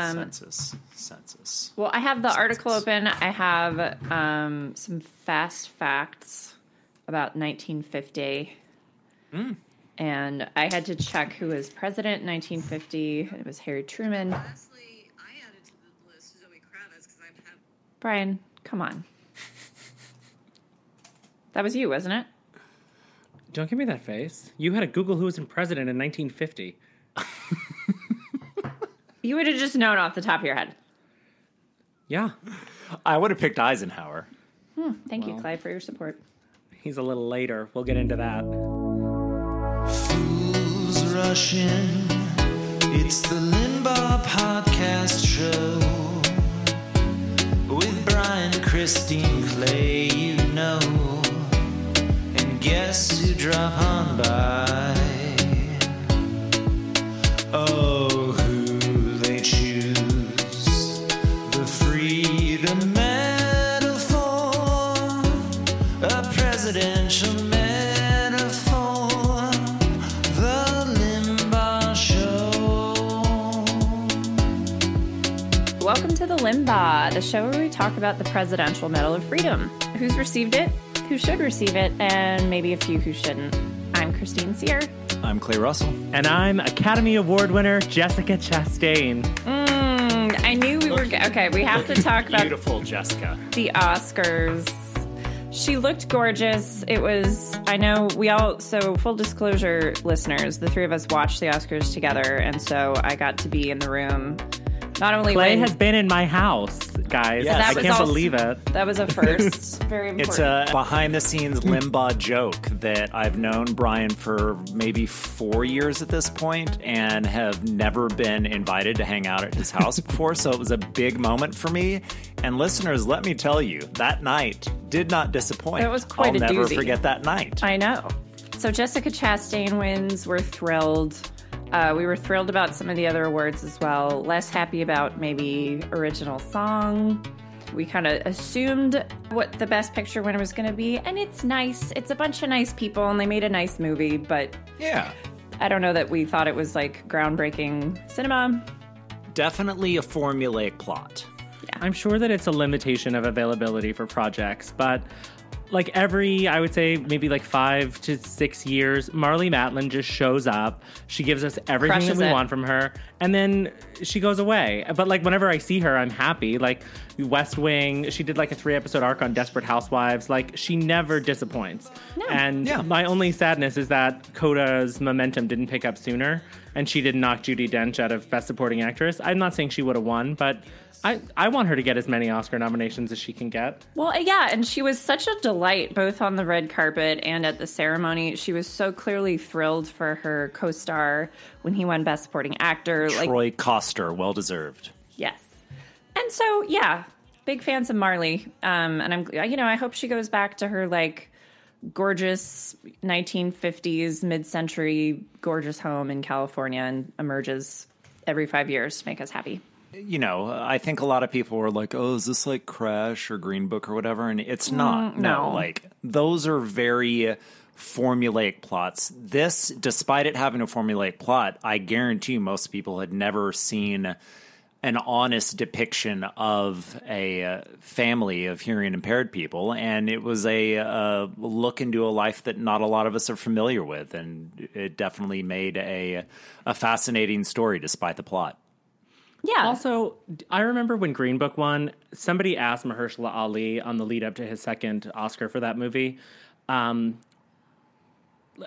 census, census. Well, I have the article open. I have um, some fast facts about 1950. And I had to check who was president in 1950. It was Harry Truman. Lastly, I added to the list Zoe Kravitz because I've had Brian, come on. That was you, wasn't it? Don't give me that face. You had to Google who was in president in 1950. You would have just known off the top of your head. Yeah, I would have picked Eisenhower. Hmm, thank you, Clyde, for your support. he's a little later. We'll get into that. Fools rushing. It's the Limbaugh Podcast Show with Brian, Christine, Clay, you know, and guess who drop on by? Oh, Limbaugh, the show where we talk about the Presidential Medal of Freedom. Who's received it, who should receive it, and maybe a few who shouldn't. I'm Christine Sear. I'm Clay Russell. And I'm Academy Award winner Jessica Chastain. Mm, I knew we were. g- Okay, we have to talk about Beautiful Jessica. the Oscars. She looked gorgeous. It was, I know we all, so full disclosure, listeners, the three of us watched the Oscars together. And so I got to be in the room. Not only Clay when has been in my house, guys. Yes. I can't also- believe it. that was a first. Very important. It's a behind the scenes Limbaugh joke that I've known Brian for maybe four years at this point and have never been invited to hang out at his house before. So it was a big moment for me. And listeners, let me tell you, that night did not disappoint. It was quite I'll a never doozy. forget that night. I know. So Jessica Chastain wins. We're thrilled. Uh, we were thrilled about some of the other awards as well. Less happy about maybe original song. We kind of assumed what the best picture winner was going to be, and it's nice. It's a bunch of nice people, and they made a nice movie. But yeah. I don't know that we thought it was like groundbreaking cinema. Definitely a formulaic plot. Yeah. I'm sure that it's a limitation of availability for projects, but like every, I would say maybe like five to six years, Marlee Matlin just shows up. She gives us everything Crushes that we it. want from her, and then she goes away. But like whenever I see her, I'm happy. Like West Wing, she did like a three episode arc on Desperate Housewives. Like she never disappoints. And Yeah. my only sadness is that Coda's momentum didn't pick up sooner, and she did knock Judi Dench out of Best Supporting Actress. I'm not saying she would have won, but. I, I want her to get as many Oscar nominations as she can get. Well, yeah, and she was such a delight both on the red carpet and at the ceremony. She was so clearly thrilled for her co-star when he won Best Supporting Actor. Like, Troy Kotsur, well deserved. yes, and so yeah, big fans of Marlee. Um, and I'm, you know, I hope she goes back to her like gorgeous 1950s mid-century gorgeous home in California and emerges every five years to make us happy. you know, I think a lot of people were like, "Oh, is this like Crash or Green Book or whatever?" And it's mm, not. no. no. like those are very formulaic plots. This, despite it having a formulaic plot, I guarantee most people had never seen an honest depiction of a uh, family of hearing impaired people, and it was a uh, look into a life that not a lot of us are familiar with, and it definitely made a a fascinating story despite the plot. Yeah. Also, I remember when Green Book won, somebody asked Mahershala Ali on the lead up to his second Oscar for that movie. Um,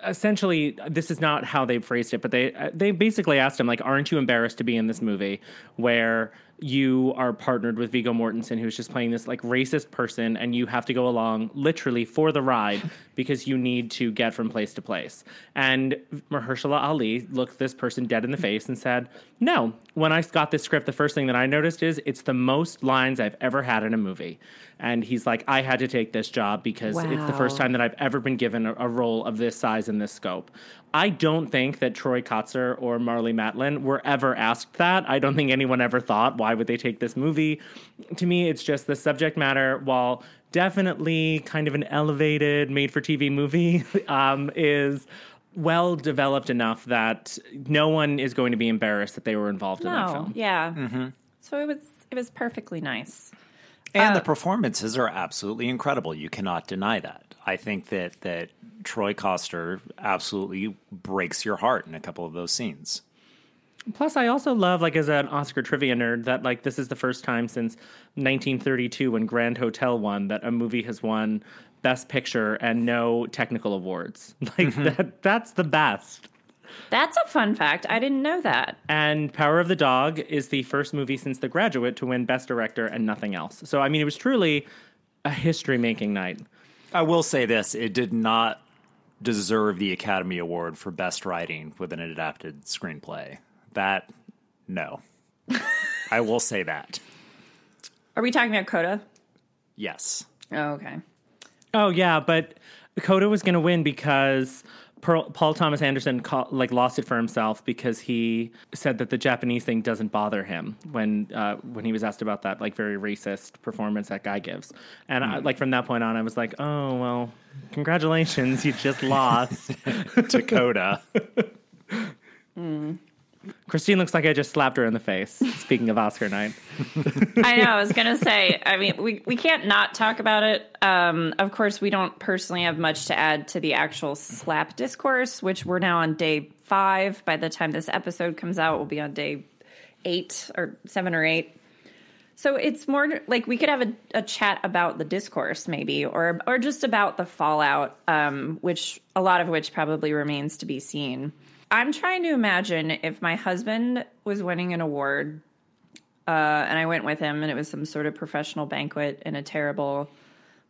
essentially, this is not how they phrased it, but they uh, they basically asked him like, "Aren't you embarrassed to be in this movie? Where you are partnered with Viggo Mortensen, who's just playing this like racist person, and you have to go along literally for the ride because you need to get from place to place?" And Mahershala Ali looked this person dead in the mm-hmm. face and said, "No. When I got this script, the first thing that I noticed is it's the most lines I've ever had in a movie." And he's like, "I had to take this job because it's the first time that I've ever been given a, a role of this size and this scope." I don't think that Troy Kotsur or Marlee Matlin were ever asked that. I don't think anyone ever thought, why would they take this movie? To me, it's just the subject matter, while definitely kind of an elevated made for TV movie, um, is well developed enough that no one is going to be embarrassed that they were involved in that No, film. yeah. So it was it was perfectly nice. And the performances are absolutely incredible. You cannot deny that. I think that that Troy Kotsur absolutely breaks your heart in a couple of those scenes. Plus, I also love, like, as an Oscar trivia nerd, that like this is the first time since 1932 when Grand Hotel won that a movie has won Best Picture and no technical awards. Like mm-hmm. that, that's the best. That's a fun fact. I didn't know that. And Power of the Dog is the first movie since The Graduate to win Best Director and nothing else. So, I mean, it was truly a history making night. I will say this: it did not deserve the Academy Award for Best Writing with an adapted screenplay. That no, I will say that. Are we talking about Coda? Yes. Oh, okay. Oh, yeah, but Coda was going to win because Pearl, Paul Thomas Anderson ca- like lost it for himself because he said that the Japanese thing doesn't bother him when uh, when he was asked about that like very racist performance that guy gives. And I, like from that point on, I was like, oh well, congratulations, you just lost. Dakota. Christine looks like I just slapped her in the face. Speaking of Oscar night, I know. I was gonna say. I mean, we we can't not talk about it. Um, of course, we don't personally have much to add to the actual slap discourse, which we're now on day five. By the time this episode comes out, we'll be on day eight or seven or eight. So it's more like we could have a, a chat about the discourse, maybe, or or just about the fallout, um, which a lot of which probably remains to be seen. I'm trying to imagine if my husband was winning an award uh, and I went with him, and it was some sort of professional banquet in a terrible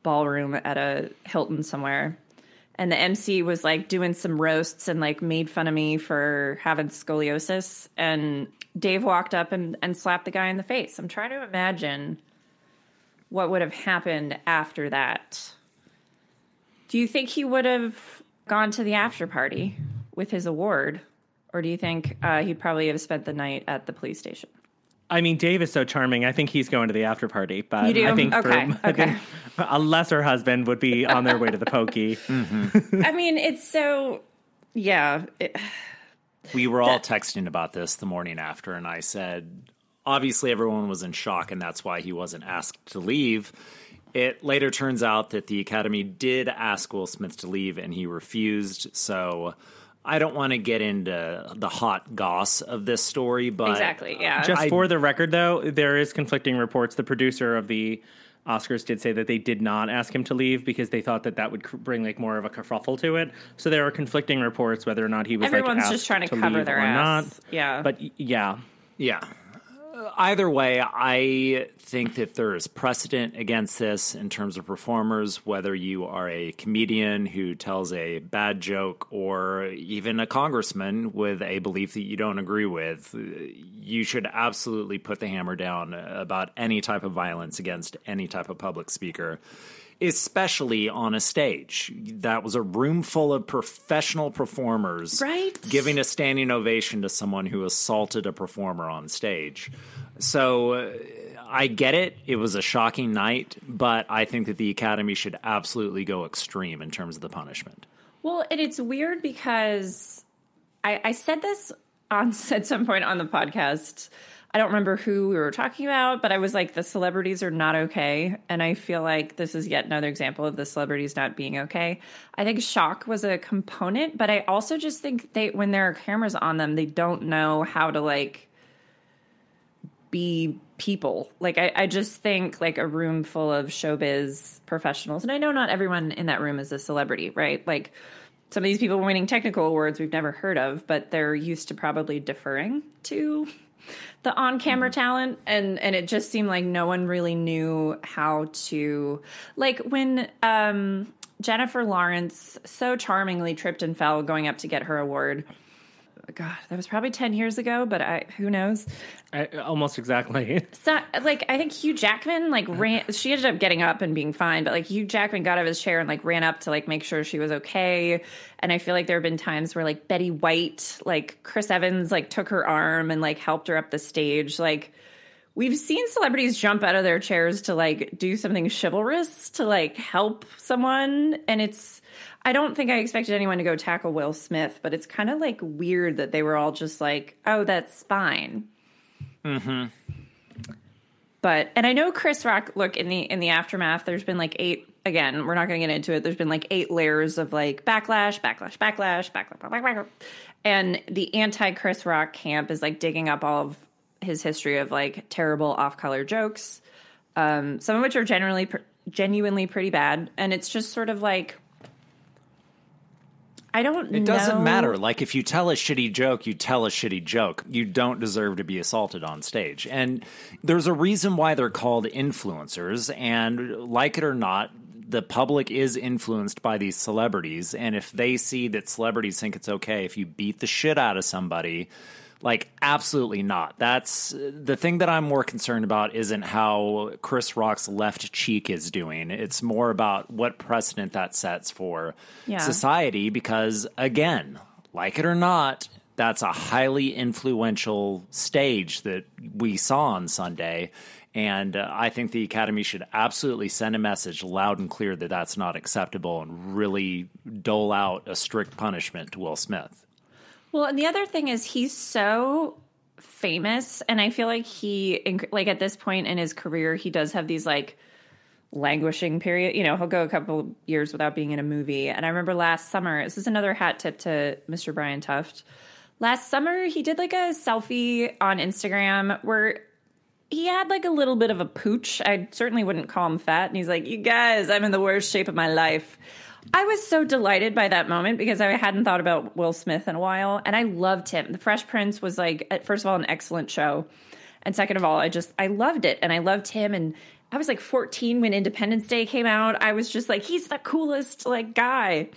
ballroom at a Hilton somewhere. And the MC was like doing some roasts and like made fun of me for having scoliosis. And Dave walked up and, and slapped the guy in the face. I'm trying to imagine what would have happened after that. Do you think he would have gone to the after party with his award? Or do you think uh, he'd probably have spent the night at the police station? I mean, Dave is so charming. I think he's going to the after party, but You do? I think for- Okay, I okay. think a lesser husband would be on their way to the pokey. I mean, it's so, yeah. It, We were all texting about this the morning after, and I said, obviously, everyone was in shock, and that's why he wasn't asked to leave. It later turns out that the Academy did ask Will Smith to leave, and he refused. So I don't want to get into the hot goss of this story, but exactly, yeah. Just I- for the record, though, there is conflicting reports. The producer of the Oscars did say that they did not ask him to leave because they thought that that would bring like more of a kerfuffle to it. So there are conflicting reports whether or not he was Everyone's like just trying to to cover their ass. not. Yeah. but yeah, Yeah. Either way, I think that there is precedent against this in terms of performers, whether you are a comedian who tells a bad joke or even a congressman with a belief that you don't agree with. You should absolutely put the hammer down about any type of violence against any type of public speaker. Especially on a stage. That was a room full of professional performers Right. giving a standing ovation to someone who assaulted a performer on stage. So uh, I get it. It was a shocking night, but I think that the Academy should absolutely go extreme in terms of the punishment. Well, and it's weird because I, I said this on at some point on the podcast. I don't remember who we were talking about, but I was like, the celebrities are not okay. And I feel like this is yet another example of the celebrities not being okay. I think shock was a component, but I also just think they, when there are cameras on them, they don't know how to like be people. Like I, I just think like a room full of showbiz professionals, and I know not everyone in that room is a celebrity, right? Like some of these people winning technical awards we've never heard of, but they're used to probably deferring to the on-camera talent and and it just seemed like no one really knew how to like when um Jennifer Lawrence so charmingly tripped and fell going up to get her award. God, that was probably 10 years ago, but I who knows. I, almost exactly. So, like I think Hugh Jackman like ran. She ended up getting up and being fine, but like Hugh Jackman got out of his chair and like ran up to like make sure she was okay. And I feel like there have been times where like Betty White, like Chris Evans, like took her arm and like helped her up the stage. Like we've seen celebrities jump out of their chairs to like do something chivalrous to like help someone and it's I don't think I expected anyone to go tackle Will Smith, but it's kind of like weird that they were all just like, "Oh, that's fine." Mhm. But and I know Chris Rock look in the in the aftermath there's been like eight again, we're not going to get into it. There's been like eight layers of like backlash, backlash, backlash, backlash, backlash, backlash. And the anti Chris Rock camp is like digging up all of his history of like terrible off color jokes, um, some of which are generally pr- genuinely pretty bad. And it's just sort of like, I don't know. It doesn't matter. Like if you tell a shitty joke, you tell a shitty joke. You don't deserve to be assaulted on stage. And there's a reason why they're called influencers. And like it or not, the public is influenced by these celebrities. And if they see that celebrities think it's okay if you beat the shit out of somebody, like absolutely not. That's the thing that I'm more concerned about isn't how Chris Rock's left cheek is doing. It's more about what precedent that sets for Yeah. society because again, like it or not, that's a highly influential stage that we saw on Sunday. And uh, I think the Academy should absolutely send a message loud and clear that that's not acceptable and really dole out a strict punishment to Will Smith. Well, and the other thing is he's so famous, and I feel like he, like at this point in his career, he does have these like languishing period. You know, he'll go a couple years without being in a movie. And I remember last summer, this is another hat tip to Mr. Brian Tuft. Last summer, he did like a selfie on Instagram where he had like a little bit of a pooch. I certainly wouldn't call him fat. And he's like, You guys, I'm in the worst shape of my life. I was so delighted by that moment because I hadn't thought about Will Smith in a while. And I loved him. The Fresh Prince was like, first of all, an excellent show. And second of all, I just, I loved it. And I loved him. And I was like 14 when Independence Day came out. I was just like, he's the coolest like guy.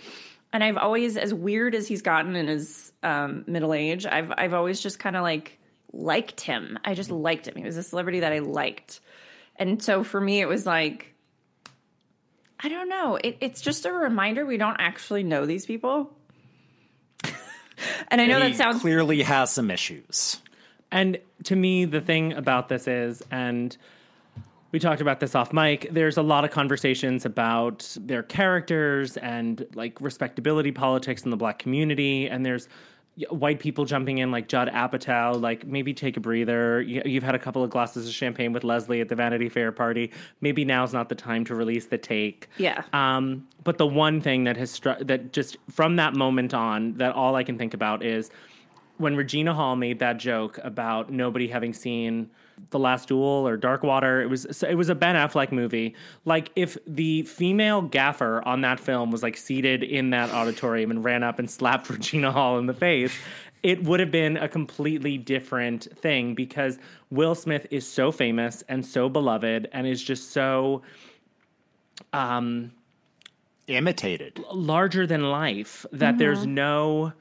And I've always, as weird as he's gotten in his um, middle age, I've I've always just kind of like liked him. I just liked him. He was a celebrity that I liked, and so for me, it was like, I don't know. It, it's just a reminder we don't actually know these people. and I know he that sounds clearly has some issues. And to me, the thing about this is, and we talked about this off mic, there's a lot of conversations about their characters and like respectability politics in the black community. And there's white people jumping in like Judd Apatow, like maybe take a breather. You- You've had a couple of glasses of champagne with Leslie at the Vanity Fair party. Maybe now's not the time to release the take. Yeah. Um, but the one thing that has struck that just from that moment on, that all I can think about is when Regina Hall made that joke about nobody having seen The Last Duel or Dark Water, it was it was a Ben Affleck movie. Like if the female gaffer on that film was like seated in that auditorium and ran up and slapped Regina Hall in the face, it would have been a completely different thing because Will Smith is so famous and so beloved and is just so um Imitated. larger than life that there's no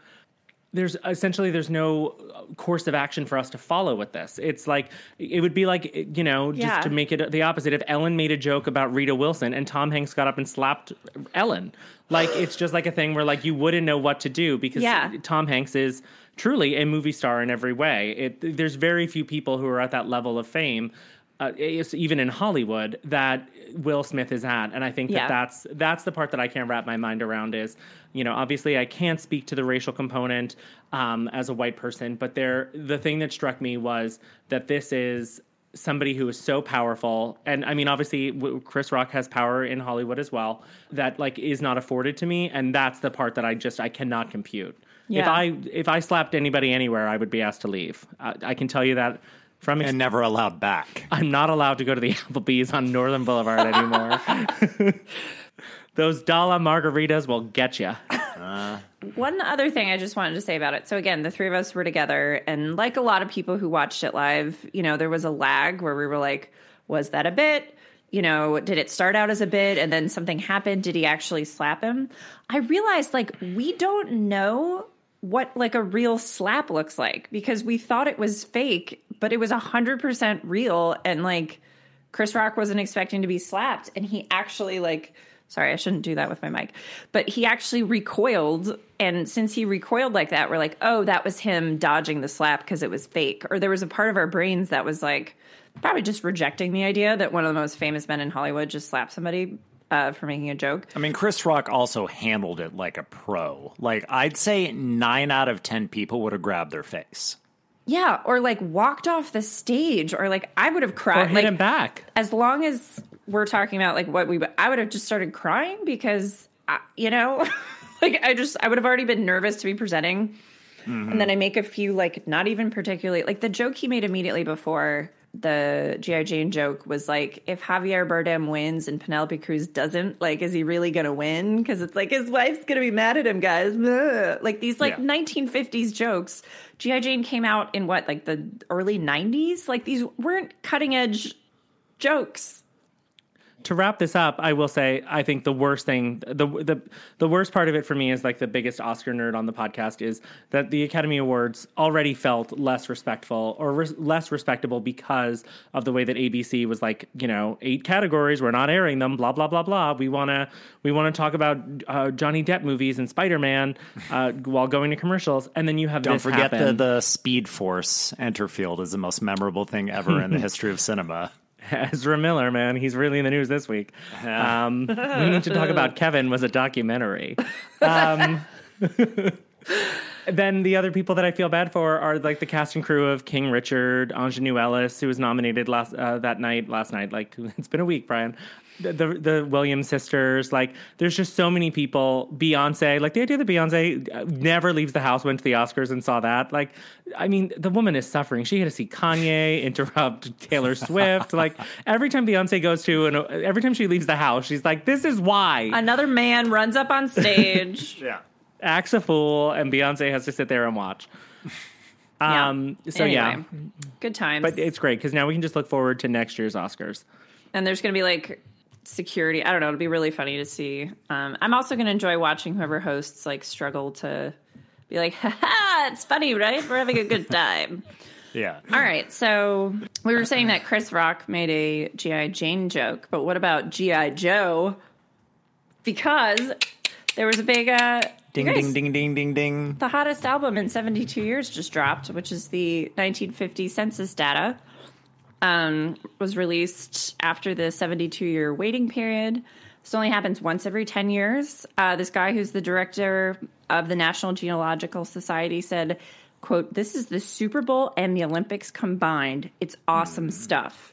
there's essentially there's no uh, course of action for us to follow with this it's like it would be like you know just Yeah. to make it the opposite if ellen made a joke about rita wilson and tom hanks got up and slapped ellen like it's just like a thing where like you wouldn't know what to do because Yeah. tom hanks is truly a movie star in every way it, there's very few people who are at that level of fame uh, even in Hollywood that Will Smith is at, and I think that Yeah. that's that's the part that I can't wrap my mind around. Is you know obviously I can't speak to the racial component um, as a white person, but there the thing that struck me was that this is somebody who is so powerful. And i mean obviously w- chris rock has power in hollywood as well that like is not afforded to me. And that's the part that i just i cannot compute. If i if i slapped anybody anywhere i would be asked to leave. I, I can tell you that from ex- And never allowed back. I'm not allowed to go to the Applebee's on Northern Boulevard anymore. Those dollar margaritas will get you. Uh. One other thing I just wanted to say about it. So again, the three of us were together, and like a lot of people who watched it live, you know, there was a lag where we were like, "Was that a bit?" You know, did it start out as a bit and then something happened? Did he actually slap him? I realized like we don't know what like a real slap looks like because we thought it was fake, but it was a hundred percent real, and like Chris Rock wasn't expecting to be slapped, and he actually like Sorry, I shouldn't do that with my mic. But he actually recoiled. And since he recoiled like that, we're like, oh, that was him dodging the slap because it was fake. Or there was a part of our brains that was like, probably just rejecting the idea that one of the most famous men in Hollywood just slapped somebody uh, for making a joke. I mean, Chris Rock also handled it like a pro. Like, I'd say nine out of 10 people would have grabbed their face. Yeah, or like walked off the stage, or like I would have Or cried. hit like, him back. as long as we're talking about like what we, I would have just started crying because, I, you know, like I just, I would have already been nervous to be presenting. Mm-hmm. And then I make a few, like, not even particularly, like the joke he made immediately before the G.I. Jane joke was like, if Javier Bardem wins and Penelope Cruz doesn't, like, is he really going to win? Because it's like his wife's going to be mad at him, guys. Ugh. Like these, like, Yeah. 1950s jokes. G.I. Jane came out in what, like the early 90s? Like these weren't cutting edge jokes. To wrap this up, I will say I think the worst thing, the the the worst part of it for me is like the biggest Oscar nerd on the podcast is that the Academy Awards already felt less respectful or less respectable because of the way that ABC was like, you know, eight categories, we're not airing them, blah blah blah blah. We wanna we wanna talk about uh, Johnny Depp movies and Spider Man uh, while going to commercials, and then you have Don't forget the, the Speed Force Enterfield is the most memorable thing ever in the history of cinema. Ezra Miller, man, he's really in the news this week. Um, we need to talk about Kevin was a documentary. Um, then the other people that I feel bad for are like the cast and crew of King Richard, Aunjanue Ellis, who was nominated last uh, that night. Last night, like it's been a week, Brian. The, the the Williams sisters, like there's just so many people. Beyonce, like the idea that Beyonce uh, never leaves the house, went to the Oscars and saw that. Like, I mean, the woman is suffering. She had to see Kanye interrupt Taylor Swift. like every time Beyonce goes to and every time she leaves the house, she's like, "This is why." Another man runs up on stage. Yeah. acts a fool, and Beyonce has to sit there and watch. Yeah. Um, so yeah, good times. but it's great because now we can just look forward to next year's Oscars. and there's going to be like security. I don't know. It'll be really funny to see. Um, I'm also going to enjoy watching whoever hosts like struggle to be like, ha ha, it's funny, right? We're having a good time. Yeah. All right. So we were saying that Chris Rock made a G.I. Jane joke, but what about G.I. Joe? Because there was a big, uh, Ding, guys- ding, ding, ding, ding, ding. the hottest album in 72 years just dropped, which is the 1950 census data. Um, was released after the 72 year waiting period. This only happens once every 10 years. Uh, this guy who's the director of the National Genealogical Society said, quote, this is the Super Bowl and the Olympics combined. It's awesome stuff.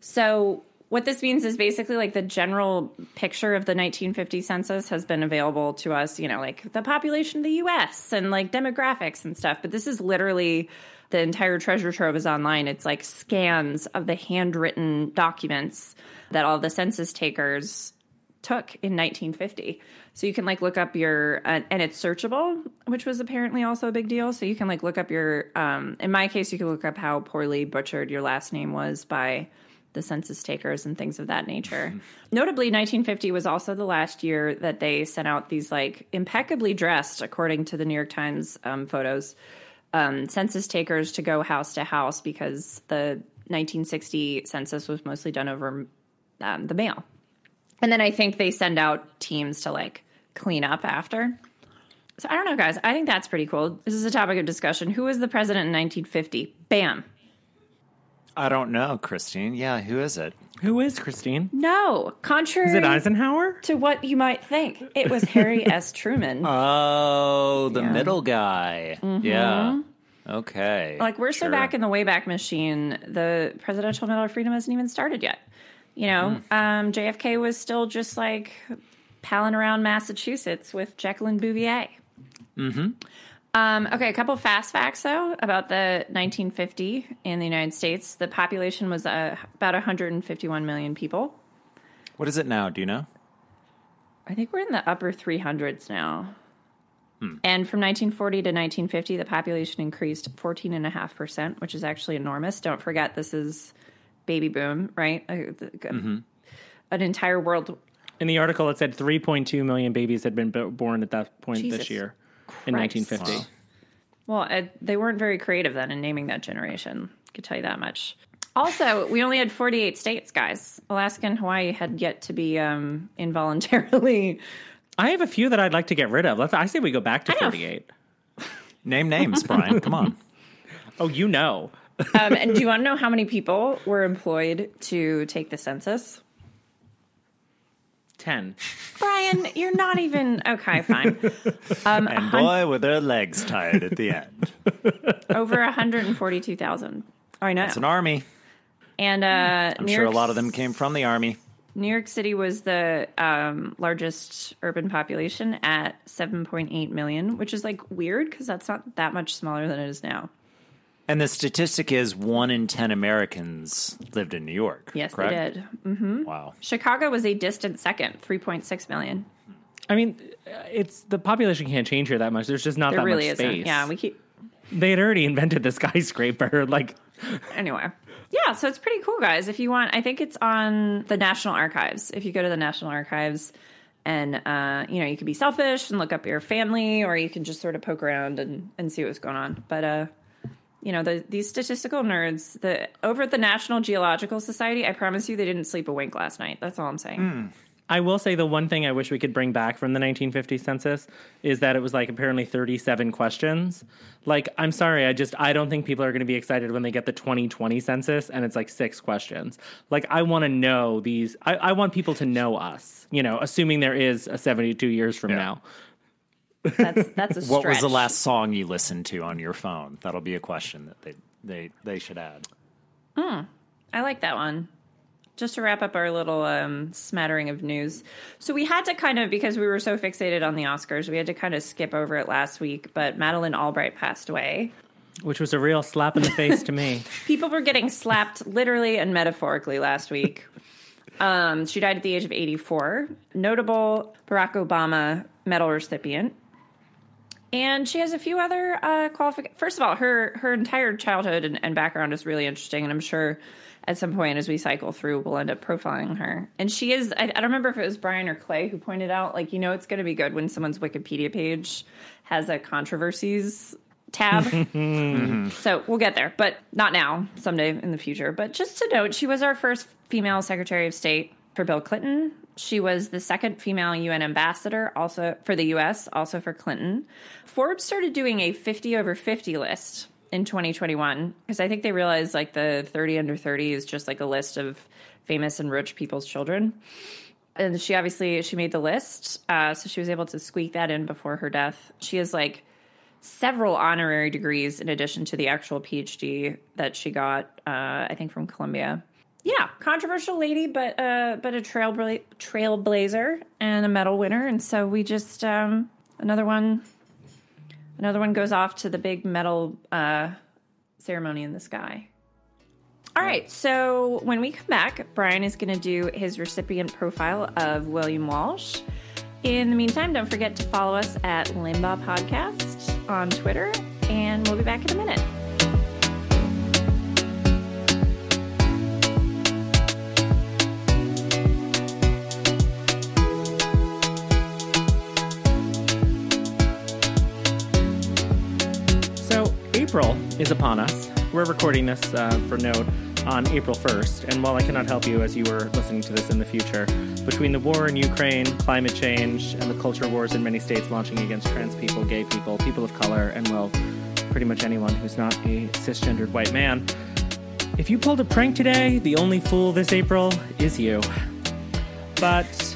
So what this means is basically like the general picture of the 1950 census has been available to us, you know, like the population of the US and like demographics and stuff. But this is literally the entire treasure trove is online. It's like scans of the handwritten documents that all the census takers took in 1950. So you can like look up your uh, and it's searchable, which was apparently also a big deal. So you can like look up your um in my case you can look up how poorly butchered your last name was by the census takers and things of that nature. Notably 1950 was also the last year that they sent out these like impeccably dressed according to the New York Times um, photos um, census takers to go house to house because the 1960 census was mostly done over um, the mail. And then I think they send out teams to like clean up after. So I don't know, guys. I think that's pretty cool. This is a topic of discussion. Who was the president in 1950? Bam. I don't know, Christine. Yeah, who is it? Who is Christine? No, contrary Is it Eisenhower? to what you might think, it was Harry S. Truman. Oh, the Yeah. Mm-hmm. middle guy. Yeah. Okay. Like we're so Sure. back in the Wayback Machine, the Presidential Medal of Freedom hasn't even started yet. You know, Hmm. um, JFK was still just like palling around Massachusetts with Jacqueline Bouvier. Mm-hmm. Um, okay, a couple fast facts though about the 1950 in the United States. The population was uh, about 151 million people. What is it now? Do you know? I think we're in the upper 300s now. And from 1940 to 1950, the population increased 14.5%, which is actually enormous. Don't forget, this is baby boom, right? Uh, the- An entire world. In the article, it said 3.2 million babies had been born at that point Jesus this year in Christ. 1950. Well, uh, they weren't very creative then in naming that generation. I could tell you that much. Also, we only had 48 states, guys. Alaska and Hawaii had yet to be um, involuntarily. I have a few that I'd like to get rid of. Let's. I say we go back to 48. Name names, Brian. Come on. Oh, you know. Um, and do you want to know how many people were employed to take the census? 10. Brian, you're not even okay. Fine. Um, And boy, were their legs tired at the end. over 142,000. Oh, I know. It's an army. and uh, I'm New sure a lot of them came from the army. New York City was the um, largest urban population at 7.8 million, which is like weird because that's not that much smaller than it is now. And the statistic is one in 10 Americans lived in New York. Yes, correct? they did. Wow. Chicago was a distant second, 3.6 million. I mean, it's the population can't change here that much. There's just not There that really much isn't. space. Yeah, we keep they had already invented the skyscraper. Like, anyway. Yeah, so it's pretty cool, guys. If you want, I think it's on the National Archives. If you go to the National Archives, and uh, you know, you could be selfish and look up your family, or you can just sort of poke around and and see what's going on. But uh, you know, the, these statistical nerds, the over at the National Genealogical Society, I promise you, they didn't sleep a wink last night. That's all I'm saying. Hmm. I will say the one thing I wish we could bring back from the 1950 census is that it was like apparently 37 questions. Like, I'm sorry, I just I don't think people are going to be excited when they get the 2020 census and it's like six questions. Like, I want to know these. I, I want people to know us. You know, assuming there is a 72 years from Yeah. now. That's that's a. What was the last song you listened to on your phone? That'll be a question that they they they should add. I like that one. Just to wrap up our little um, smattering of news. So we had to kind of, because we were so fixated on the Oscars, we had to kind of skip over it last week. But Madeleine Albright passed away. Which was a real slap in the face to me. People were getting slapped literally and metaphorically last week. Um, she died at the age of 84. Notable Barack Obama medal recipient. And she has a few other uh, qualifications. First of all, her her entire childhood and, and background is really interesting, and I'm sure at some point as we cycle through, we'll end up profiling her. And she is. I, I don't remember if it was Brian or Clay who pointed out, like, you know, it's going to be good when someone's Wikipedia page has a controversies tab. So we'll get there, but not now, someday in the future. But just to note, she was our first female Secretary of State for Bill Clinton. She was the second female UN ambassador, also for the US, also for Clinton. Forbes started doing a 50 over 50 list in 2021 because I think they realized like the 30 under 30 is just like a list of famous and rich people's children. And she obviously she made the list, uh, so she was able to squeak that in before her death. She has like several honorary degrees in addition to the actual PhD that she got, uh, I think from Columbia. Yeah, controversial lady, but uh, but a trailbla- trailblazer and a medal winner, and so we just um, another one, another one goes off to the big medal uh, ceremony in the sky. All right, so when we come back, Brian is going to do his recipient profile of William Walsh. In the meantime, don't forget to follow us at Limbaugh Podcast on Twitter, and we'll be back in a minute. April is upon us. We're recording this uh, for note on April 1st, and while I cannot help you as you were listening to this in the future, between the war in Ukraine, climate change, and the culture wars in many states launching against trans people, gay people, people of color, and well, pretty much anyone who's not a cisgendered white man, if you pulled a prank today, the only fool this April is you. But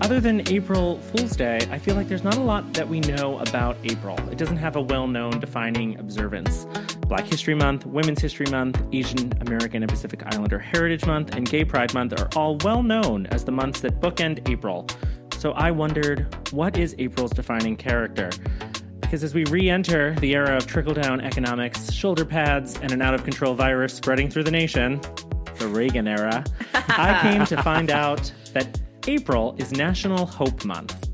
other than April Fool's Day, I feel like there's not a lot that we know about April. It doesn't have a well known defining observance. Black History Month, Women's History Month, Asian American and Pacific Islander Heritage Month, and Gay Pride Month are all well known as the months that bookend April. So I wondered, what is April's defining character? Because as we re enter the era of trickle down economics, shoulder pads, and an out of control virus spreading through the nation, the Reagan era, I came to find out that April is National Hope Month.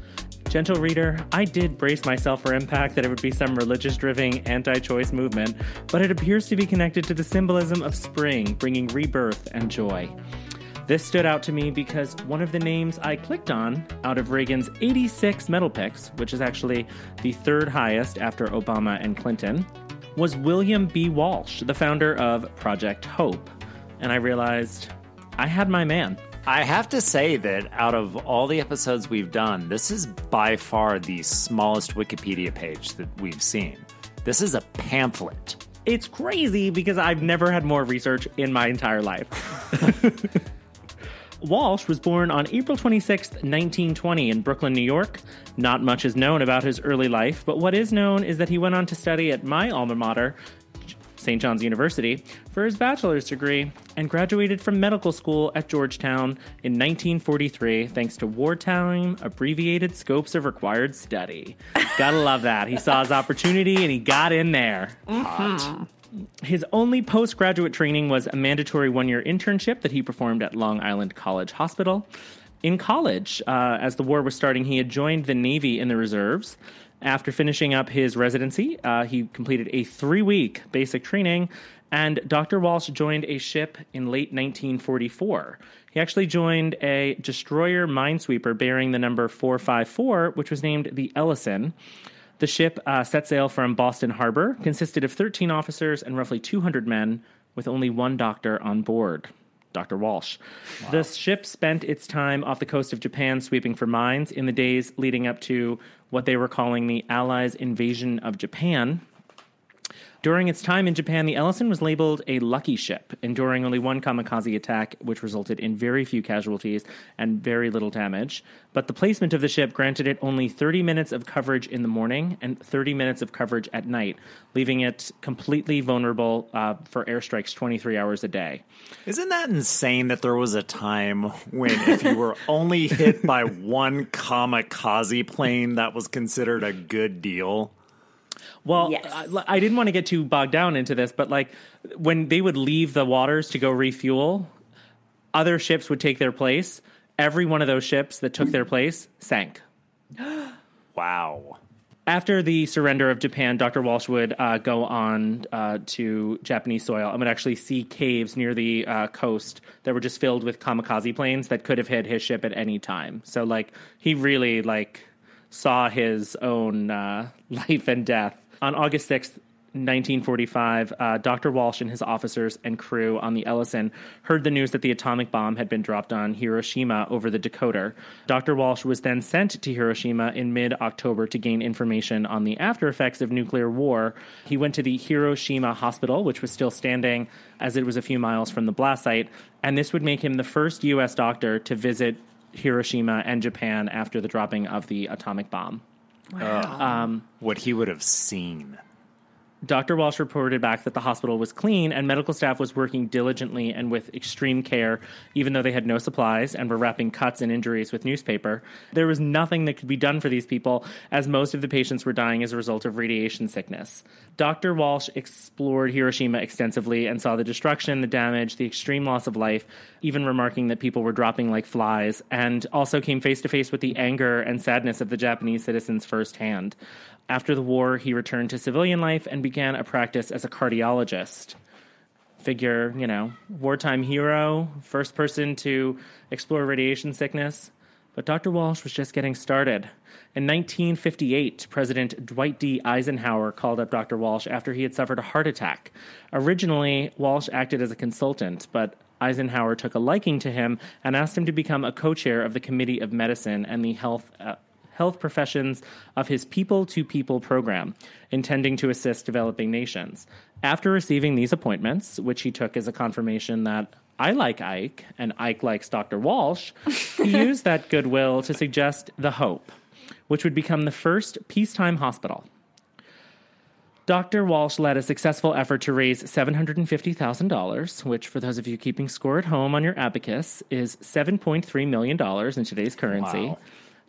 Gentle reader, I did brace myself for impact that it would be some religious driven anti choice movement, but it appears to be connected to the symbolism of spring, bringing rebirth and joy. This stood out to me because one of the names I clicked on out of Reagan's 86 medal picks, which is actually the third highest after Obama and Clinton, was William B. Walsh, the founder of Project Hope. and I realized I had my man. I have to say that out of all the episodes we've done, this is by far the smallest Wikipedia page that we've seen. This is a pamphlet. It's crazy because I've never had more research in my entire life. Walsh was born on April 26, 1920, in Brooklyn, New York. Not much is known about his early life, but what is known is that he went on to study at my alma mater, St. John's University, for his bachelor's degree and graduated from medical school at Georgetown in 1943 thanks to wartime abbreviated scopes of required study. Gotta love that. He saw his opportunity and he got in there. Hot. His only postgraduate training was a mandatory one year internship that he performed at Long Island College Hospital. In college, uh, as the war was starting, he had joined the Navy in the reserves. After finishing up his residency, uh, he completed a three week basic training, and Dr. Walsh joined a ship in late 1944. He actually joined a destroyer minesweeper bearing the number 454, which was named the Ellyson. The ship uh, set sail from Boston Harbor, consisted of 13 officers and roughly 200 men, with only one doctor on board. Dr. Walsh. The ship spent its time off the coast of Japan sweeping for mines in the days leading up to what they were calling the Allies' invasion of Japan. During its time in Japan, the Ellyson was labeled a lucky ship, enduring only one kamikaze attack, which resulted in very few casualties and very little damage. But the placement of the ship granted it only 30 minutes of coverage in the morning and 30 minutes of coverage at night, leaving it completely vulnerable uh, for airstrikes 23 hours a day. Isn't that insane that there was a time when if you were only hit by one kamikaze plane, that was considered a good deal? Well, Yes. I, I didn't want to get too bogged down into this, but like when they would leave the waters to go refuel, other ships would take their place. Every one of those ships that took their place sank. Wow. After the surrender of Japan, Dr. Walsh would uh, go on uh, to Japanese soil and would actually see caves near the uh, coast that were just filled with kamikaze planes that could have hit his ship at any time. So, like, he really like saw his own uh, life and death. On August sixth, 1945, uh, Dr. Walsh and his officers and crew on the Ellyson heard the news that the atomic bomb had been dropped on Hiroshima over the decoder. Dr. Walsh was then sent to Hiroshima in mid October to gain information on the after effects of nuclear war. He went to the Hiroshima Hospital, which was still standing as it was a few miles from the blast site, and this would make him the first U.S. doctor to visit Hiroshima and Japan after the dropping of the atomic bomb. Um, what he would have seen. Dr. Walsh reported back that the hospital was clean and medical staff was working diligently and with extreme care, even though they had no supplies and were wrapping cuts and injuries with newspaper. There was nothing that could be done for these people, as most of the patients were dying as a result of radiation sickness. Dr. Walsh explored Hiroshima extensively and saw the destruction, the damage, the extreme loss of life, even remarking that people were dropping like flies, and also came face to face with the anger and sadness of the Japanese citizens firsthand. After the war, he returned to civilian life and began a practice as a cardiologist. Figure, you know, wartime hero, first person to explore radiation sickness. But Dr. Walsh was just getting started. In 1958, President Dwight D. Eisenhower called up Dr. Walsh after he had suffered a heart attack. Originally, Walsh acted as a consultant, but Eisenhower took a liking to him and asked him to become a co chair of the Committee of Medicine and the Health. Uh, Health professions of his People to People program, intending to assist developing nations. After receiving these appointments, which he took as a confirmation that I like Ike and Ike likes Dr. Walsh, he used that goodwill to suggest the Hope, which would become the first peacetime hospital. Dr. Walsh led a successful effort to raise $750,000, which, for those of you keeping score at home on your abacus, is $7.3 million in today's currency Wow.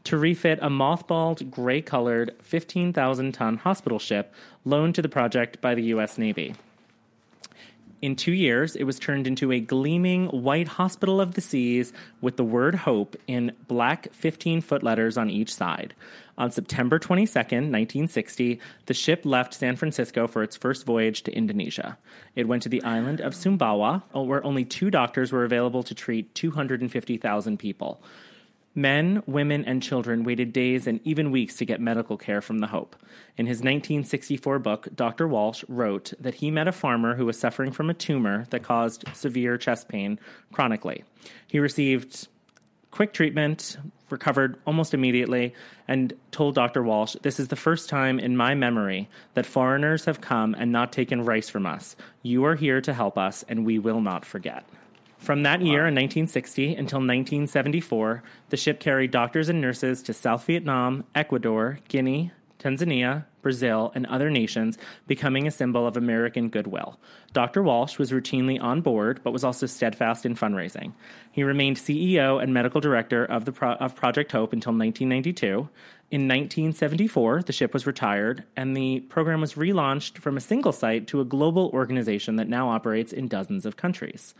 To refit a mothballed, gray colored, 15,000 ton hospital ship loaned to the project by the U.S. Navy. In two years, it was turned into a gleaming white hospital of the seas with the word hope in black 15 foot letters on each side. On September 22nd, 1960, the ship left San Francisco for its first voyage to Indonesia. It went to the island of Sumbawa, where only two doctors were available to treat 250,000 people. Men, women, and children waited days and even weeks to get medical care from the Hope. In his 1964 book, Dr. Walsh wrote that he met a farmer who was suffering from a tumor that caused severe chest pain chronically. He received quick treatment, recovered almost immediately, and told Dr. Walsh, This is the first time in my memory that foreigners have come and not taken rice from us. You are here to help us, and we will not forget. From that year in 1960 until 1974, the ship carried doctors and nurses to South Vietnam, Ecuador, Guinea, Tanzania, Brazil, and other nations, becoming a symbol of American goodwill. Dr. Walsh was routinely on board, but was also steadfast in fundraising. He remained CEO and medical director of, the Pro- of Project Hope until 1992. In 1974, the ship was retired, and the program was relaunched from a single site to a global organization that now operates in dozens of countries.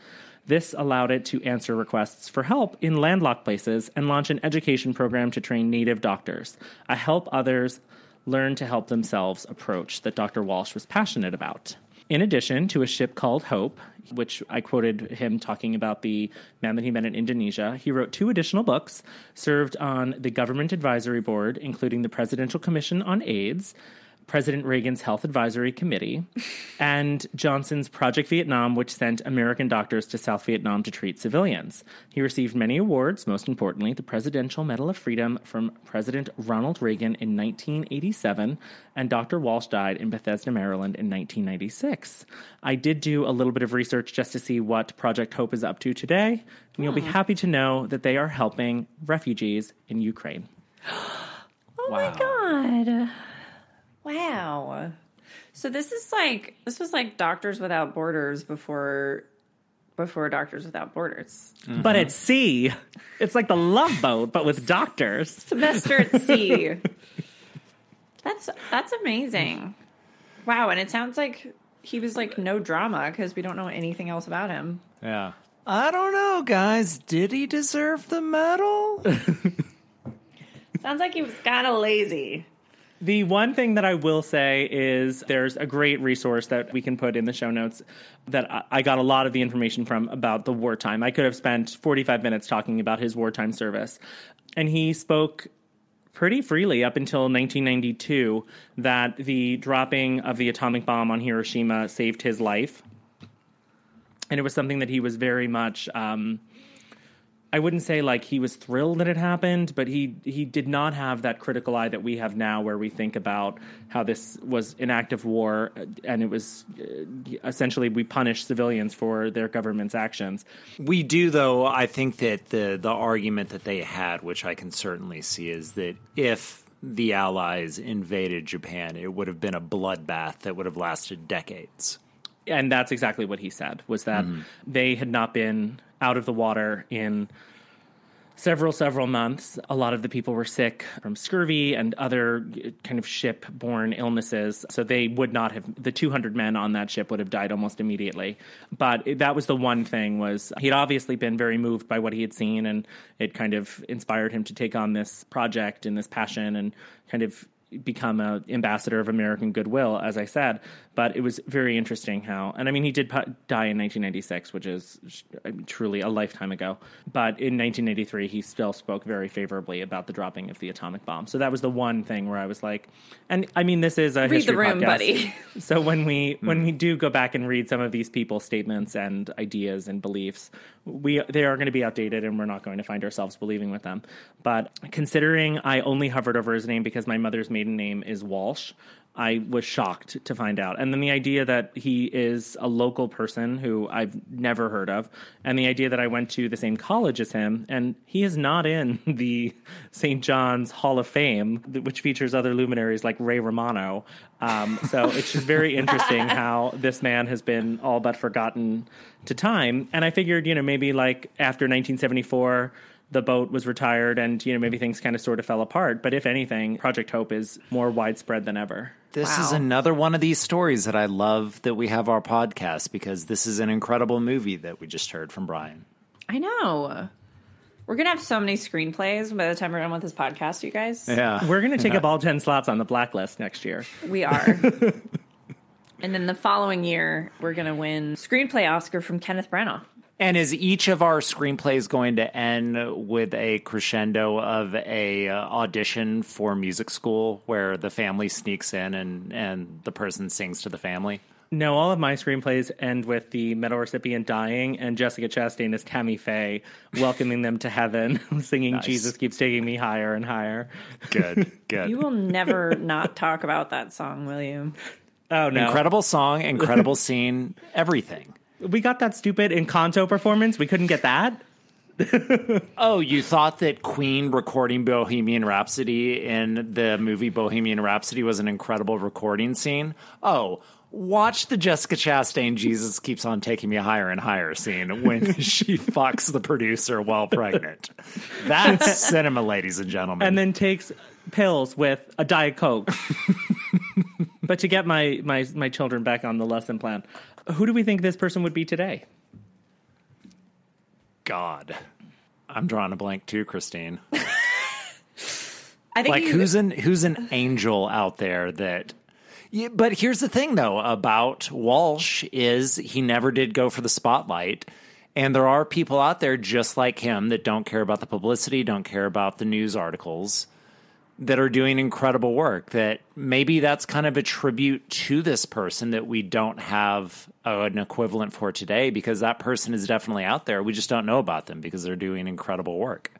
This allowed it to answer requests for help in landlocked places and launch an education program to train native doctors, a help others learn to help themselves approach that Dr. Walsh was passionate about. In addition to a ship called Hope, which I quoted him talking about the man that he met in Indonesia, he wrote two additional books, served on the Government Advisory Board, including the Presidential Commission on AIDS, President Reagan's Health Advisory Committee, and Johnson's Project Vietnam, which sent American doctors to South Vietnam to treat civilians. He received many awards, most importantly, the Presidential Medal of Freedom from President Ronald Reagan in 1987, and Dr. Walsh died in Bethesda, Maryland in 1996. I did do a little bit of research just to see what Project Hope is up to today, and you'll be hmm. happy to know that they are helping refugees in Ukraine. Oh my god. Wow. So this is like this was like Doctors Without Borders before before Doctors Without Borders. But at sea, it's like the love boat, but with doctors. Semester at sea. That's that's amazing. Wow, and it sounds like he was like no drama because we don't know anything else about him. Yeah. I don't know, guys. Did he deserve the medal? Sounds like he was kind of lazy. The one thing that I will say is there's a great resource that we can put in the show notes that I- got a lot of the information from about the wartime. I could have spent 45 minutes talking about his wartime service. And he spoke pretty freely up until 1992 that the dropping of the atomic bomb on Hiroshima saved his life. And it was something that he was very much. Um, I wouldn't say like he was thrilled that it happened, but he he did not have that critical eye that we have now, where we think about how this was an act of war, uh, and it was uh, essentially we punish civilians for their government's actions. We do, though. I think that the the argument that they had, which I can certainly see, is that if the Allies invaded Japan, it would have been a bloodbath that would have lasted decades. and that's exactly what he said was that they had not been out of the water in several several months. A lot of the people were sick from scurvy and other uh, kind of ship-borne illnesses. So they would not have the 200 men on that ship would have died almost immediately. But that was the one thing was he'd obviously been very moved by what he had seen and it kind of inspired him to take on this project and this passion and kind of become a ambassador of American goodwill, as I said. But it was very interesting how, and I mean, he did die in 1996, which is I mean, truly a lifetime ago. But in 1983, he still spoke very favorably about the dropping of the atomic bomb. So that was the one thing where I was like, and I mean, this is a Read the history room, podcast. buddy. So when we hmm. when we do go back and read some of these people's statements and ideas and beliefs, we they are going to be outdated and we're not going to find ourselves believing with them. But considering I only hovered over his name because my mother's maiden name is Walsh, I was shocked to find out. And then the idea that he is a local person who I've never heard of, and the idea that I went to the same college as him, and he is not in the St. John's Hall of Fame, which features other luminaries like Ray Romano. Um, so it's just very interesting how this man has been all but forgotten to time. And I figured, you know, maybe like after 1974, the boat was retired and, you know, maybe things kind of sort of fell apart. But if anything, Project Hope is more widespread than ever. This is another one of these stories that I love that we have our podcast because this is an incredible movie that we just heard from Brian. I know. We're gonna have so many screenplays by the time we're done with this podcast, you guys. Yeah. We're going to take up all 10 slots on the blacklist next year. We are. and then the following year, we're gonna win screenplay Oscar from Kenneth Branagh. And is each of our screenplays going to end with a crescendo of a uh, audition for music school where the family sneaks in and and the person sings to the family? No, all of my screenplays end with the medal recipient dying and Jessica Chastain as Tammy Faye welcoming them to heaven, singing Nice. Jesus keeps taking me higher and higher. Good, good. You will never not talk about that song, will you? Oh no. Incredible song, incredible scene, everything. We got that stupid Encanto performance. We couldn't get that. Oh, you thought that Queen recording Bohemian Rhapsody in the movie Bohemian Rhapsody was an incredible recording scene? Oh, watch the Jessica Chastain Jesus keeps on taking me higher and higher scene when she fucks the producer while pregnant. That's cinema, ladies and gentlemen. and then takes pills with a diet coke. but to get my, my my children back on the lesson plan, who do we think this person would be today? God. I'm drawing a blank too, Christine. I think like you, who's an who's an angel out there that yeah, but here's the thing though about Walsh is he never did go for the spotlight and there are people out there just like him that don't care about the publicity, don't care about the news articles that are doing incredible work that maybe that's kind of a tribute to this person that we don't have uh, an equivalent for today because that person is definitely out there we just don't know about them because they're doing incredible work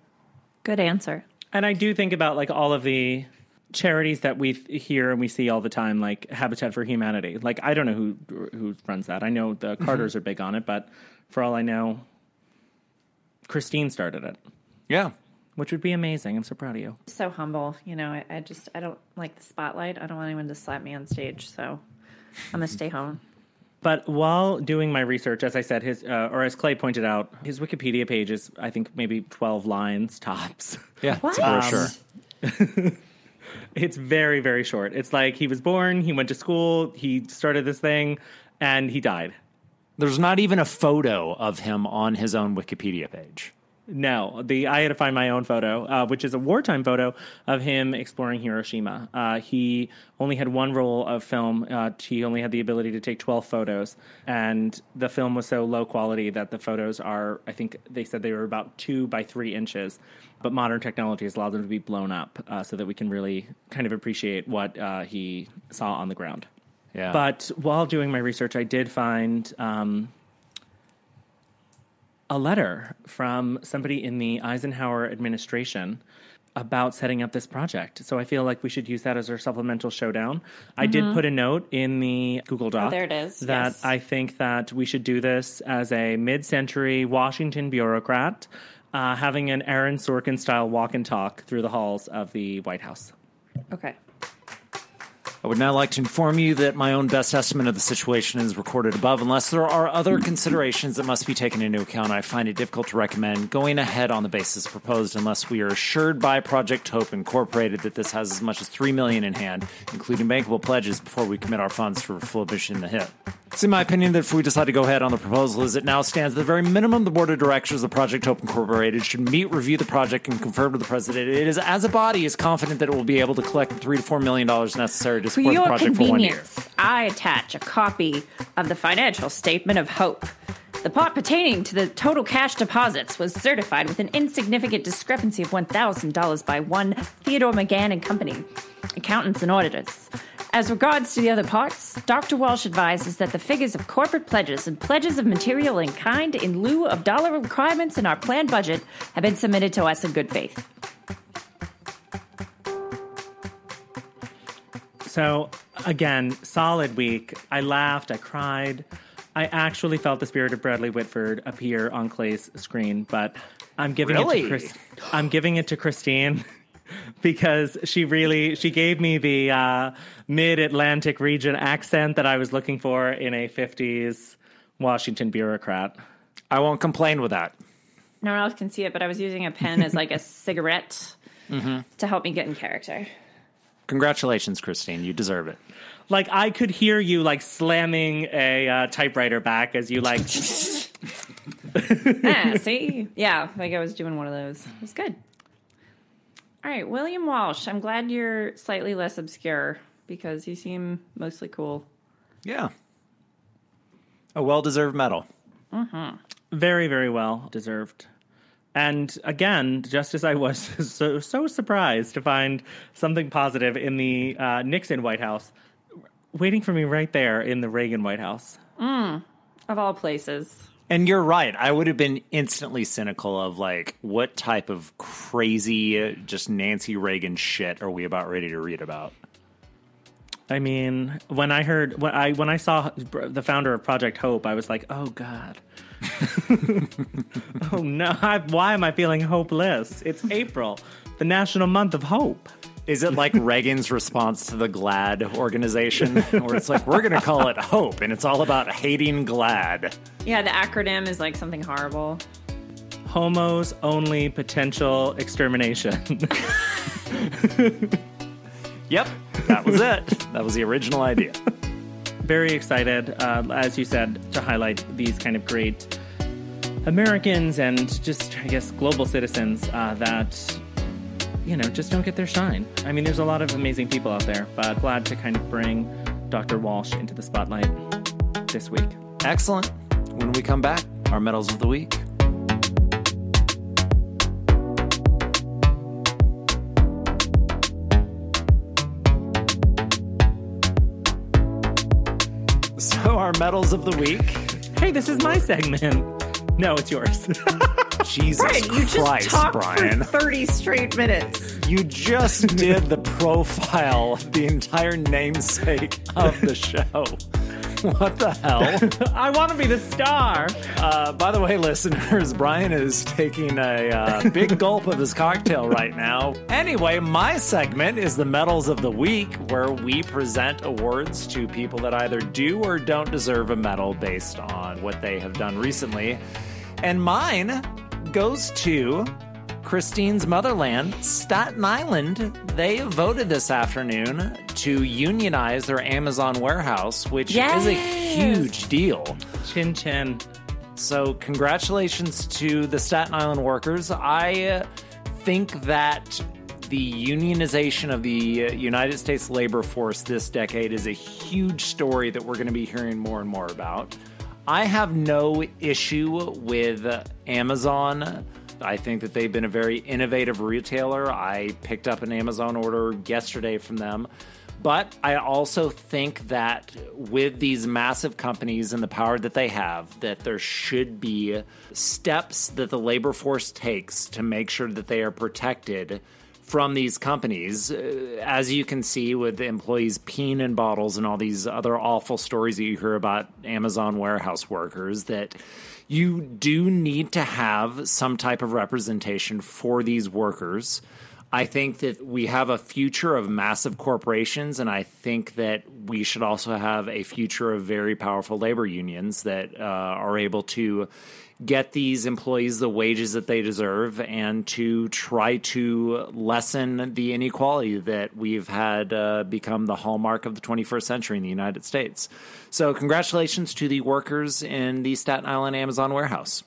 good answer. And I do think about like all of the charities that we hear and we see all the time, like Habitat for Humanity. Like I don't know who who runs that. I know the mm-hmm. Carters are big on it, but for all I know, Christine started it, yeah which would be amazing. I'm so proud of you. So humble, you know. I, I just I don't like the spotlight. I don't want anyone to slap me on stage, so I'm gonna stay home. But while doing my research, as I said, his uh, or as Clay pointed out, his Wikipedia page is I think maybe 12 lines tops. yeah What? it's a brochure. It's very very short. It's like he was born, he went to school, he started this thing, and he died. There's not even a photo of him on his own Wikipedia page. No, the I had to find my own photo, uh, which is a wartime photo of him exploring Hiroshima. Uh, he only had one roll of film. Uh, he only had the ability to take twelve photos, and the film was so low quality that the photos are. I think they said they were about two by three inches, but modern technology has allowed them to be blown up uh, so that we can really kind of appreciate what uh, he saw on the ground. Yeah. But while doing my research, I did find um, a letter from somebody in the Eisenhower administration about setting up this project. So I feel like we should use that as our supplemental showdown. I did put a note in the Google Doc. Oh, there it is, That yes. I think that we should do this as a mid-century Washington bureaucrat, uh, having an Aaron Sorkin style walk and talk through the halls of the White House. Okay. I would now like to inform you that my own best estimate of the situation is recorded above. Unless there are other considerations that must be taken into account, I find it difficult to recommend going ahead on the basis proposed unless we are assured by Project Hope Incorporated that this has as much as three million in hand, including bankable pledges, before we commit our funds for full mission in the hit. It's in my opinion that if we decide to go ahead on the proposal as it now stands, the very minimum, the board of directors of Project Hope Incorporated should meet, review the project, and confirm with the president. It is, as a body, is confident that it will be able to collect the three to four million dollars necessary to For support the your project for one year. convenience, I attach a copy of the financial statement of hope. The part pertaining to the total cash deposits was certified with an insignificant discrepancy of $1,000 by one Theodore McGann and Company, accountants and auditors. As regards to the other parts, Dr. Walsh advises that the figures of corporate pledges and pledges of material in kind in lieu of dollar requirements in our planned budget have been submitted to us in good faith. So again, solid week. I laughed, I cried. I actually felt the spirit of Bradley Whitford appear on Clay's screen, but I'm giving it to Chris- I'm giving it to Christine because she really she gave me the uh, mid-Atlantic region accent that I was looking for in a 50s Washington bureaucrat. I won't complain with that. No one else can see it, but I was using a pen as like a cigarette to help me get in character. Congratulations, Christine. You deserve it. Like I could hear you like slamming a uh, typewriter back as you like ah, see? Yeah, like I was doing one of those. It was good. All right, William Walsh. I'm glad you're slightly less obscure because you seem mostly cool. Yeah. A well deserved medal. Very, very well deserved. And again, just as I was so so surprised to find something positive in the uh, Nixon White House, waiting for me right there in the Reagan White House. Of all places. And you're right. I would have been instantly cynical of like, what type of crazy, just Nancy Reagan shit are we about ready to read about? I mean, when I heard when I when I saw the founder of Project Hope, I was like, "Oh God, oh no! I, why am I feeling hopeless? It's April, the national month of hope." Is it like Reagan's response to the GLAAD organization, where it's like, we're going to call it Hope, and it's all about hating GLAAD? Yeah, the acronym is like something horrible. Homos only potential extermination. Yep, that was it. That was the original idea. Very excited, uh, as you said, to highlight these kind of great Americans and just, I guess, global citizens uh, that, you know, just don't get their shine. I mean, there's a lot of amazing people out there, but glad to kind of bring Dr. Walsh into the spotlight this week. Excellent. When we come back, our medals of the week. So, our medals of the week. Hey, this is my segment. No, it's yours. Jesus Right, you just Christ, talked Brian. for 30 straight minutes. You just did the profile, the entire namesake of the show. What the hell? I want to be the star. Uh, by the way, listeners, Brian is taking a uh, big gulp of his cocktail right now. Anyway, my segment is the Medals of the Week, where we present awards to people that either do or don't deserve a medal based on what they have done recently. And mine goes to Christine's motherland, Staten Island. They voted this afternoon to unionize their Amazon warehouse, which is a huge deal. Chin chin. So, congratulations to the Staten Island workers. I uh, think that the unionization of the uh, United States labor force this decade is a huge story that we're going to be hearing more and more about. I have no issue with Amazon. I think that they've been a very innovative retailer. I picked up an Amazon order yesterday from them. But I also think that with these massive companies and the power that they have, that there should be steps that the labor force takes to make sure that they are protected from these companies. Uh, As you can see with employees peeing in bottles and all these other awful stories that you hear about Amazon warehouse workers, that you do need to have some type of representation for these workers. I think that we have a future of massive corporations, and I think that we should also have a future of very powerful labor unions that uh, are able to get these employees the wages that they deserve and to try to lessen the inequality that we've had uh, become the hallmark of the 21st century in the United States. So, congratulations to the workers in the Staten Island Amazon warehouse.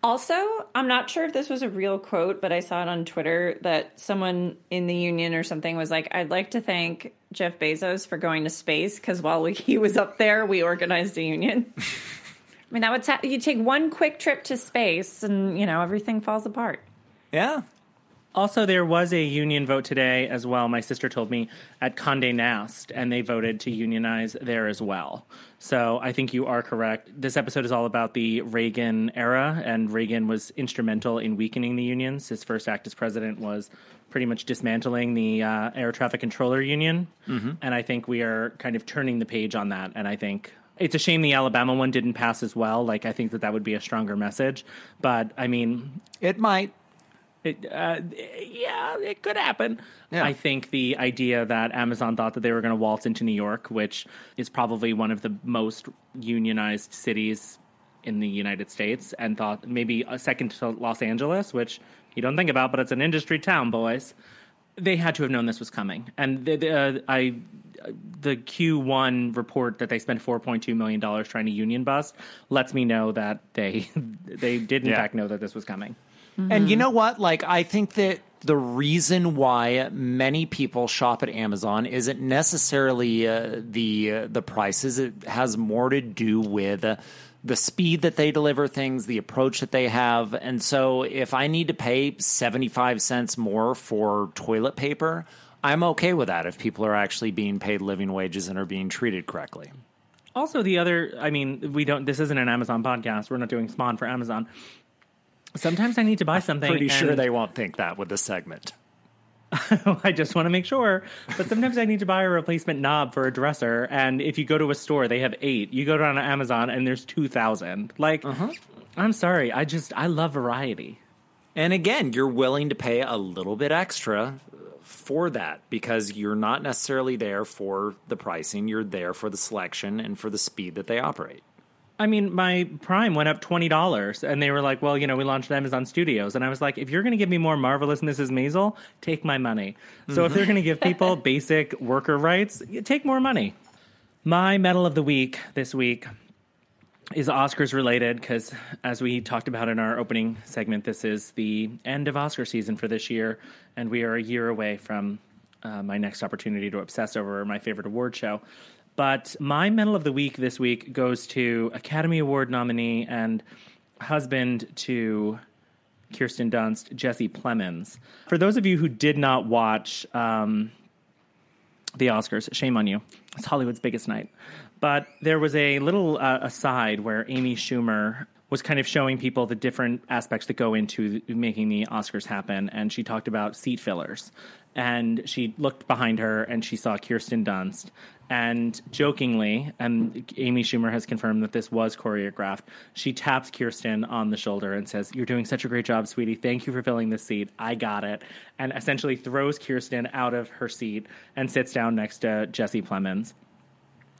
Also, I'm not sure if this was a real quote, but I saw it on Twitter that someone in the union or something was like, I'd like to thank Jeff Bezos for going to space because while we, he was up there, we organized a union. I mean, that would ta- you take one quick trip to space and, you know, everything falls apart. Yeah. Also, there was a union vote today as well. My sister told me at Condé Nast, and they voted to unionize there as well. So I think you are correct. This episode is all about the Reagan era, and Reagan was instrumental in weakening the unions. His first act as president was pretty much dismantling the uh, air traffic controller union, and I think we are kind of turning the page on that. And I think it's a shame the Alabama one didn't pass as well. Like I think that that would be a stronger message. But I mean, It might. it, uh, yeah, it could happen. Yeah. I think the idea that Amazon thought that they were going to waltz into New York, which is probably one of the most unionized cities in the United States, and thought maybe a second to Los Angeles, which you don't think about, but it's an industry town, boys. They had to have known this was coming, and the, the, uh, I, the Q1 report that they spent 4.2 million dollars trying to union bust lets me know that they they did in Yeah. fact know that this was coming. And you know what? Like, I think that the reason why many people shop at Amazon isn't necessarily uh, the uh, the prices. It has more to do with uh, the speed that they deliver things, the approach that they have. And so if I need to pay 75 cents more for toilet paper, I'm okay with that if people are actually being paid living wages and are being treated correctly. Also, the other, I mean, we don't. This isn't an Amazon podcast. We're not doing Spawn for Amazon. Sometimes I need to buy something. I'm Pretty sure they won't think that with this segment. I just want to make sure. But sometimes I need to buy a replacement knob for a dresser, and if you go to a store, they have eight. You go down on Amazon, and there's two thousand. Like, uh-huh. I'm sorry. I just I love variety. And again, you're willing to pay a little bit extra for that because you're not necessarily there for the pricing. You're there for the selection and for the speed that they operate. I mean, my Prime went up twenty dollars, and they were like, "Well, you know, we launched Amazon Studios," and I was like, "If you're going to give me more marvelous Mrs. Maisel, take my money." So if they're going to give people basic worker rights, take more money. My medal of the week this week is Oscars related because, as we talked about in our opening segment, this is the end of Oscar season for this year, and we are a year away from uh, my next opportunity to obsess over my favorite award show. But my medal of the week this week goes to Academy Award nominee and husband to Kirsten Dunst, Jesse Plemons. For those of you who did not watch um, the Oscars, shame on you. It's Hollywood's biggest night. But there was a little uh, aside where Amy Schumer was kind of showing people the different aspects that go into making the Oscars happen. And she talked about seat fillers. And she looked behind her and she saw Kirsten Dunst. And jokingly, and Amy Schumer has confirmed that this was choreographed, she taps Kirsten on the shoulder and says, You're doing such a great job, sweetie. Thank you for filling this seat. I got it. And essentially throws Kirsten out of her seat and sits down next to Jesse Plemons.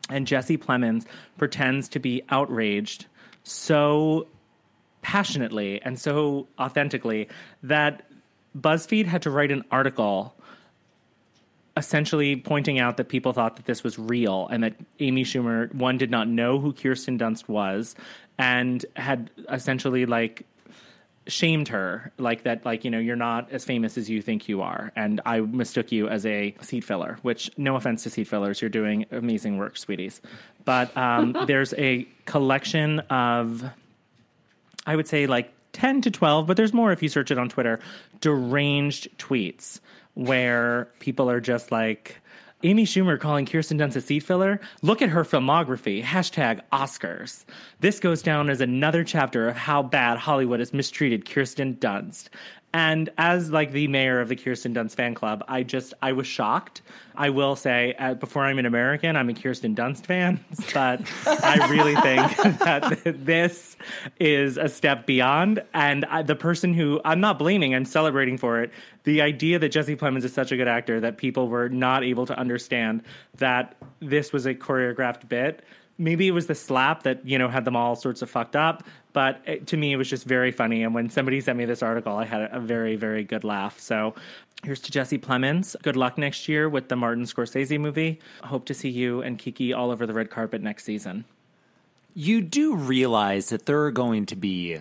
And Jesse Plemons pretends to be outraged so passionately and so authentically that BuzzFeed had to write an article essentially pointing out that people thought that this was real and that Amy Schumer, one, did not know who Kirsten Dunst was and had essentially like shamed her like that like you know you're not as famous as you think you are and i mistook you as a seat filler which no offense to seat fillers you're doing amazing work sweeties. But um, there's a collection of i would say like 10 to 12 but there's more if you search it on twitter deranged tweets where people are just like Amy Schumer calling Kirsten Dunst a seat filler. Look at her filmography. Hashtag Oscars. This goes down as another chapter of how bad Hollywood has mistreated Kirsten Dunst. And as like the mayor of the Kirsten Dunst fan club, I just I was shocked. I will say, uh, before I'm an American, I'm a Kirsten Dunst fan, but I really think that this is a step beyond. And I, the person who I'm not blaming, I'm celebrating for it. The idea that Jesse Plemons is such a good actor that people were not able to understand that this was a choreographed bit maybe it was the slap that you know had them all sorts of fucked up but it, to me it was just very funny. And when somebody sent me this article i had a, a very very good laugh. So here's to jesse plemons. Good luck next year with the martin scorsese movie. Hope to see you and kiki all over the red carpet next season. You do realize that there are going to be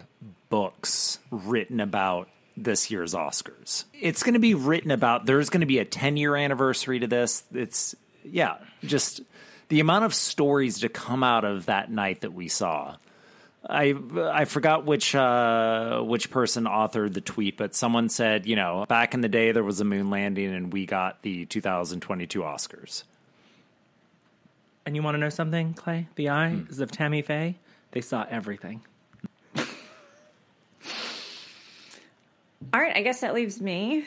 books written about this year's Oscars. It's going to be written about, there's going to be a 10 year anniversary to this. It's, yeah, just the amount of stories to come out of that night that we saw. I I forgot which uh, which person authored the tweet, but someone said, you know, back in the day there was a moon landing and we got the 2022 Oscars. and you want to know something clay the eyes of tammy faye they saw everything All right, I guess that leaves me.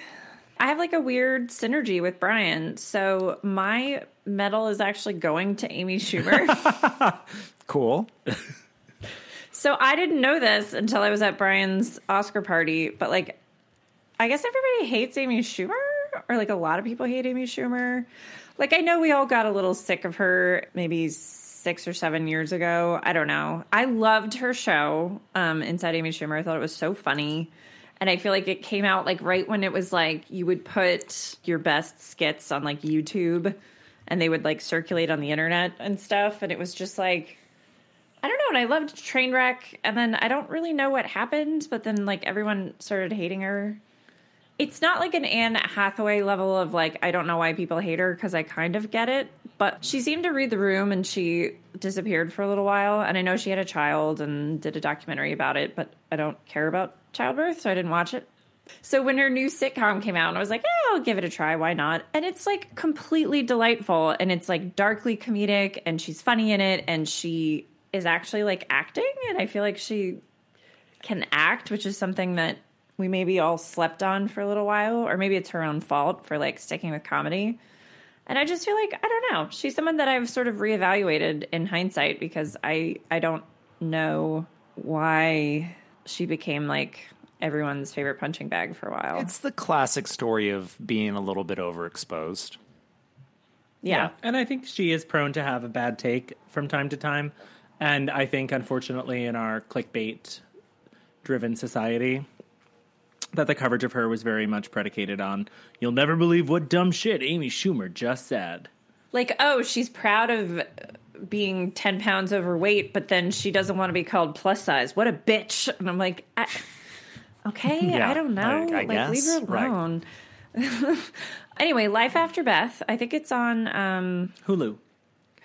I have like a weird synergy with Brian. So my medal is actually going to Amy Schumer. Cool. so I didn't know this until I was at Brian's Oscar party, but like I guess everybody hates Amy Schumer or like a lot of people hate Amy Schumer. Like I know we all got a little sick of her maybe 6 or 7 years ago. I don't know. I loved her show um Inside Amy Schumer. I thought it was so funny. And I feel like it came out like right when it was like you would put your best skits on like YouTube and they would like circulate on the internet and stuff. And it was just like, I don't know. And I loved Trainwreck. And then I don't really know what happened, but then like everyone started hating her. It's not like an Anne Hathaway level of like, I don't know why people hate her because I kind of get it. But she seemed to read the room and she disappeared for a little while. And I know she had a child and did a documentary about it, but I don't care about childbirth, so I didn't watch it. So when her new sitcom came out, I was like, eh, I'll give it a try. Why not? And it's like completely delightful and it's like darkly comedic and she's funny in it and she is actually like acting. And I feel like she can act, which is something that we maybe all slept on for a little while, or maybe it's her own fault for like sticking with comedy. And I just feel like I don't know. She's someone that I've sort of reevaluated in hindsight because I I don't know why she became like everyone's favorite punching bag for a while. It's the classic story of being a little bit overexposed. yeah. And I think she is prone to have a bad take from time to time. And I think, unfortunately, in our clickbait driven society, that the coverage of her was very much predicated on you'll never believe what dumb shit Amy Schumer just said. Like, oh, she's proud of being 10 pounds overweight, but then she doesn't want to be called plus size. What a bitch. And I'm like, I, okay, Yeah, I don't know. I- I like, leave her guess, right. alone. anyway, Life After Beth. I think it's on um, Hulu.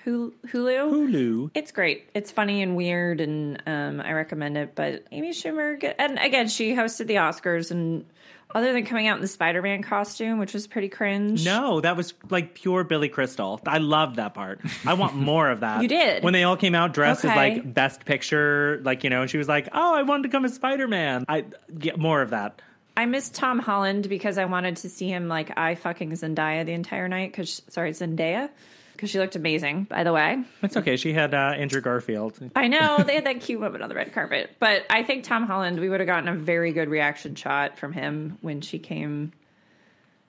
Hulu. Hulu. It's great. It's funny and weird, and um, I recommend it. But Amy Schumer, and again, she hosted the Oscars, and other than coming out in the Spider-Man costume, which was pretty cringe. No, that was like pure Billy Crystal. I loved that part. I want more of that. You did? When they all came out dressed as like best picture, like, you know, and she was like, oh, I wanted to come as Spider Man. I get more of that. I missed Tom Holland because I wanted to see him like I fucking Zendaya the entire night. Because sorry, Zendaya, because she looked amazing. By the way, It's okay. She had uh, Andrew Garfield. I know they had that cute moment on the red carpet, but I think Tom Holland, we would have gotten a very good reaction shot from him when she came.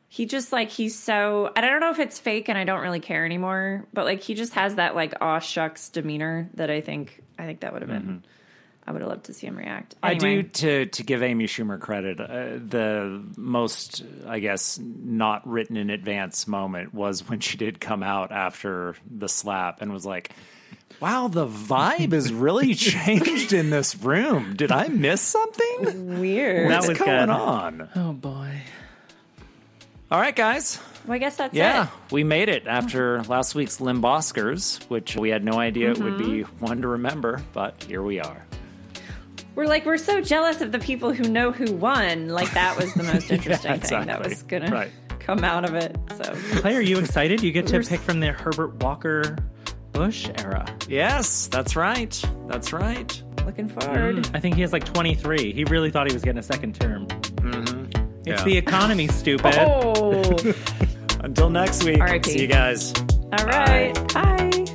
He just like he's so I don't know if it's fake and I don't really care anymore, but like he just has that like aw shucks demeanor that I think I think that would have been. I would have loved to see him react. I do to to give Amy Schumer credit. Uh, the most, I guess, not written in advance moment was when she did come out after the slap and was like, "Wow, the vibe has really changed in this room. Did I miss something? weird. That What's was going good. on?" Oh, boy. All right, guys. well, I guess that's it. Yeah, it. we made it after last week's Limboskers, which we had no idea it would be one to remember, but here we are. We're like we're so jealous of the people who know who won. Like that was the most interesting thing that was gonna Right. come out of it. So Clay, are you excited? You get to We're pick from the Herbert Walker Bush era. Yes, that's right. That's right. looking forward. Mm, I think he has like 23. He really thought he was getting a second term. Mm-hmm. It's Yeah. the economy, stupid. Oh, Until next week. R.I.P. See you guys. all right. Bye. Fools